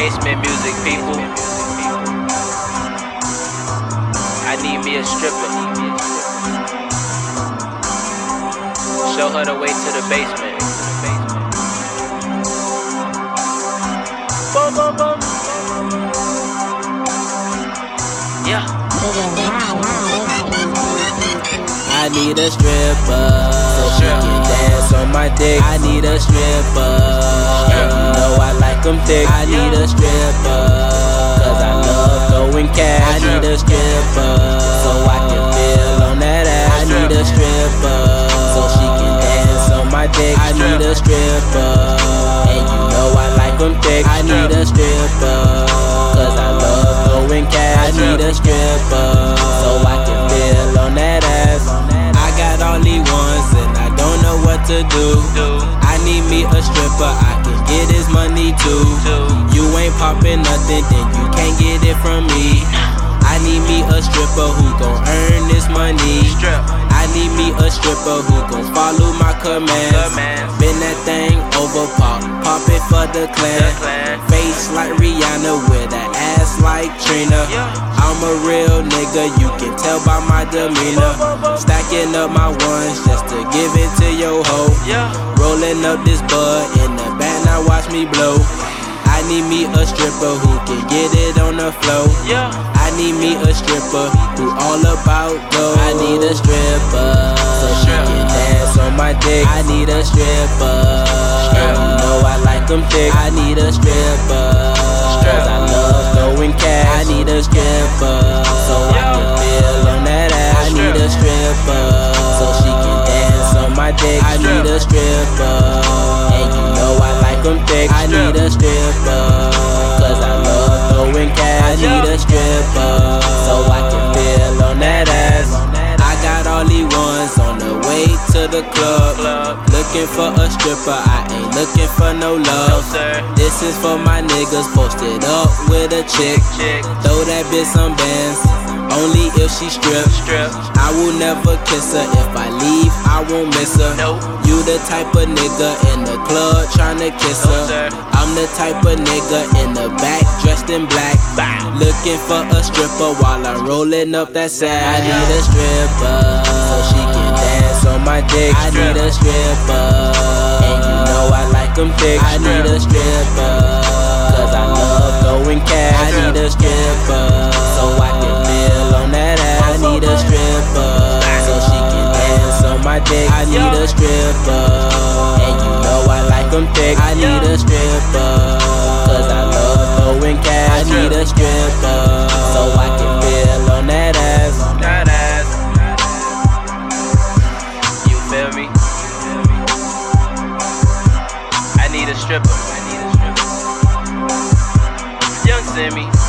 basement music, people. I need me a stripper. Show her the way to the basement. Boom, boom, boom. Yeah. I need a stripper. She can dance on my dick. I need a stripper them thick. I need a stripper. Cause I love throwing cash. I need a stripper so I can feel on that ass. I need a stripper so she can dance on my dick. I need a stripper. And you know I like them thick. I need a stripper. Cause I love throwing cash. I need a stripper so I can feel on that ass. I got these ones and I don't know what to do. I need me a stripper, I can get his money too. You ain't popping nothing, then you can't get it from me. I need me a stripper who gon' earn this money. I need me a stripper who gon' follow my commands. Bend that thing over, pop, pop it for the clan. The clan. Face like Rihanna with an ass like Trina. I'm a real nigga, you can tell by my demeanor. Stacking up my ones just to give it Rolling up this bud in the back, now watch me blow. I need me a stripper who can get it on the floor. Yeah. I need me a stripper who all about dough. I need a stripper so she can dance on my dick. I need a stripper. You know I like them thick. I need a stripper. I love throwing cash. I need a stripper to the club. Looking for a stripper, I ain't looking for no love. This is for my niggas posted up with a chick. Throw that bitch some bands, only if she strip. Strip. I will never kiss her. If I leave, I won't miss her. Nope. You the type of nigga in the club tryna kiss her. I'm the type of nigga in the back dressed in black. Looking for a stripper while I'm rolling up that sack. I need a stripper so she can dance on my dick. I need a stripper. And you know I like them thick. I need a stripper. Cause I love throwing cash. I need a stripper. So I can feel on that ass. I need a stripper. So she can dance on my dick. I need a stripper. And you know I like them thick. I need a stripper. Cause I love throwing cash. I need a stripper. Stripper. Yung Simmie.